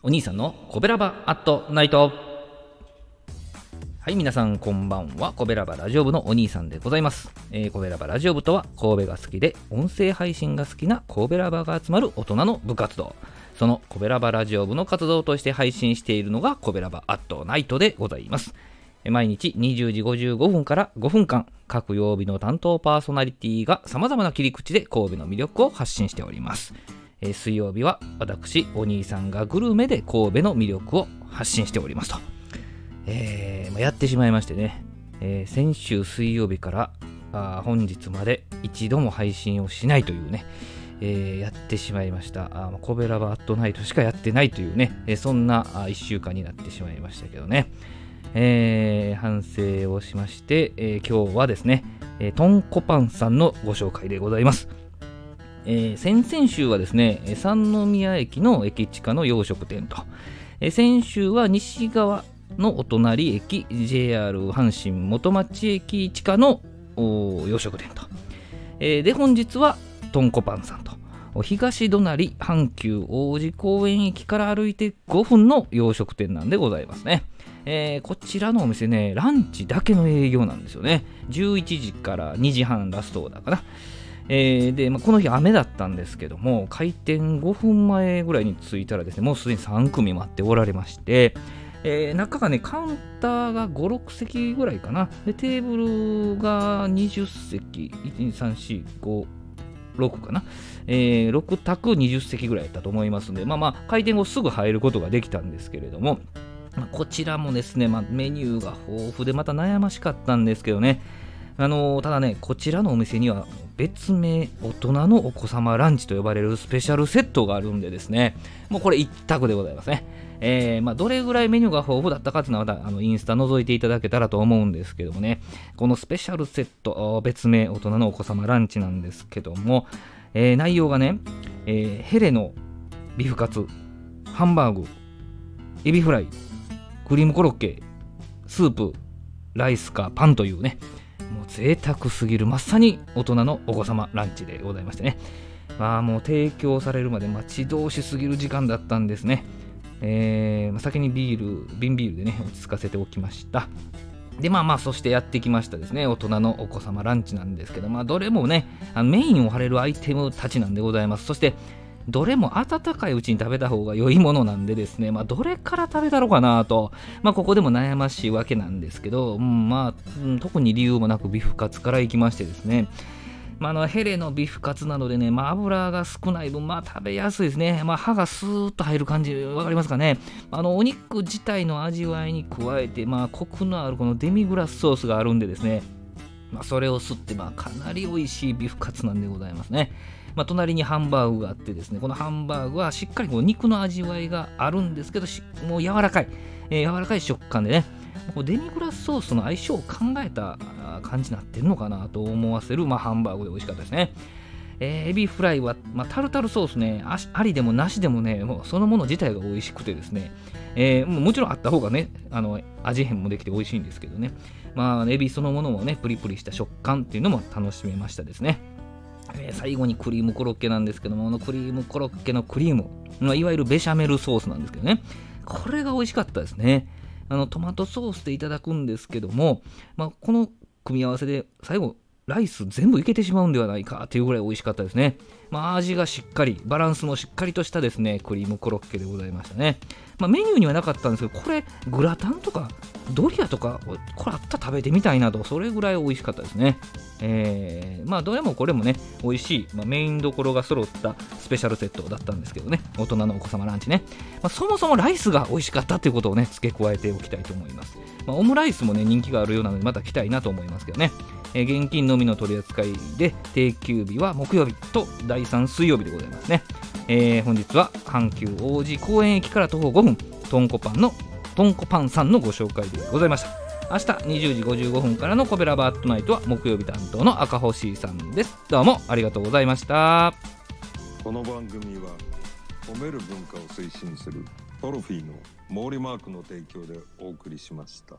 お兄さんのコベラバアットナイトはい皆さんこんばんはコベラバラジオ部のお兄さんでございます、えー、コベラバラジオ部とは神戸が好きで音声配信が好きな神戸ラバが集まる大人の部活動そのコベラバラジオ部の活動として配信しているのがコベラバアットナイトでございます毎日20時55分から5分間各曜日の担当パーソナリティが様々な切り口で神戸の魅力を発信しておりますえー、水曜日は私、お兄さんがグルメで神戸の魅力を発信しておりますと。えー、やってしまいましてね、えー、先週水曜日から本日まで一度も配信をしないというね、えー、やってしまいました。あコベラバットナイトしかやってないというね、えー、そんな1週間になってしまいましたけどね。えー、反省をしまして、え今日はですね、えトンコパンさんのご紹介でございます。えー、先々週はですね、三宮駅の駅地下の洋食店と、えー、先週は西側のお隣駅 JR 阪神元町駅地下の洋食店と、えー、で本日はとんこパンさんと。東隣阪急王子公園駅から歩いて5分の洋食店なんでございますね、えー、こちらのお店ねランチだけの営業なんですよね11時から2時半ラストだかなえー、で、まあ、この日雨だったんですけども、開店5分前ぐらいに着いたらですね、もうすでに3組待っておられまして、えー、中がね、カウンターが5、6席ぐらいかな。で、テーブルが20席、1、2、3、4、5、6かな。えー、6択20席ぐらいだったと思いますので、まあまあ、開店後すぐ入ることができたんですけれども、まあ、こちらもですね、まあ、メニューが豊富でまた悩ましかったんですけどね、あのただね、こちらのお店には別名、大人のお子様ランチと呼ばれるスペシャルセットがあるんでですね、もうこれ一択でございますね。えー、まあ、どれぐらいメニューが豊富だったかっていうのはまたあのインスタ覗いていただけたらと思うんですけどもね、このスペシャルセット、別名大人のお子様ランチなんですけども、えー、内容がね、え、ヘレのビフカツ、ハンバーグ、エビフライ、クリームコロッケ、スープ、ライスかパンというね、もう贅沢すぎるまさに大人のお子様ランチでございましてね。まあもう提供されるまで待ち遠しすぎる時間だったんですね。えー、先にビール瓶ビールでね落ち着かせておきました。でまあまあそしてやってきましたですね大人のお子様ランチなんですけどまあどれもねあのメインを張れるアイテムたちなんでございます。そしてどれも温かいうちに食べた方が良いものなんでですね、まあ、どれから食べたろうかなと、まあ、ここでも悩ましいわけなんですけど、うん、まあ、うん、特に理由もなくビフカツからいきましてですね、まあ、のヘレのビフカツなのでね、まあ、油が少ない分、まあ、食べやすいですね。まあ、歯がスーッと入る感じ、わかりますかね。あのお肉自体の味わいに加えて、まあ、コクのあるこのデミグラスソースがあるんでですね、まあ、それを吸って、まあ、かなり美味しいビフカツなんでございますね。まあ、隣にハンバーグがあってですねこのハンバーグはしっかりこう肉の味わいがあるんですけどもう柔らかい、えー、柔らかい食感でねこうデミグラスソースの相性を考えた感じになってるのかなと思わせる、まあ、ハンバーグで美味しかったですね。えー、エビフライは、まあ、タルタルソースねあ、ありでもなしでもね、もうそのもの自体が美味しくてですね、えー、もちろんあった方がね、あの味変もできて美味しいんですけどね、まあ、エビそのものもね、プリプリした食感っていうのも楽しめましたですね。え、最後にクリームコロッケなんですけども、このクリームコロッケのクリーム、ま、いわゆるベシャメルソースなんですけどね、これが美味しかったですね。あのトマトソースでいただくんですけども、まあ、この組み合わせで最後ライス全部いけてしまうんではないかというぐらい美味しかったですね。まあ、味がしっかり、バランスもしっかりとしたですね、クリームコロッケでございましたね。まあ、メニューにはなかったんですけど、これ、グラタンとか、ドリアとか、これあったら食べてみたいなと、それぐらい美味しかったですね。えー、まあ、どれもこれもね、美味しい、まあ、メインどころが揃ったスペシャルセットだったんですけどね、大人のお子様ランチね。まあ、そもそもライスが美味しかったということをね、付け加えておきたいと思います。まあ、オムライスもね、人気があるようなので、また来たいなと思いますけどね。えー、現金のみの取り扱いで定休日は木曜日と第3水曜日でございますね、えー、本日は阪急王子公園駅から徒歩5分とんこパンのとんこパンさんのご紹介でございました。明日20時55分からのコベラバートナイトは木曜日担当の赤星さんです。どうもありがとうございました。この番組は褒める文化を推進するトロフィーの毛利マークの提供でお送りしました。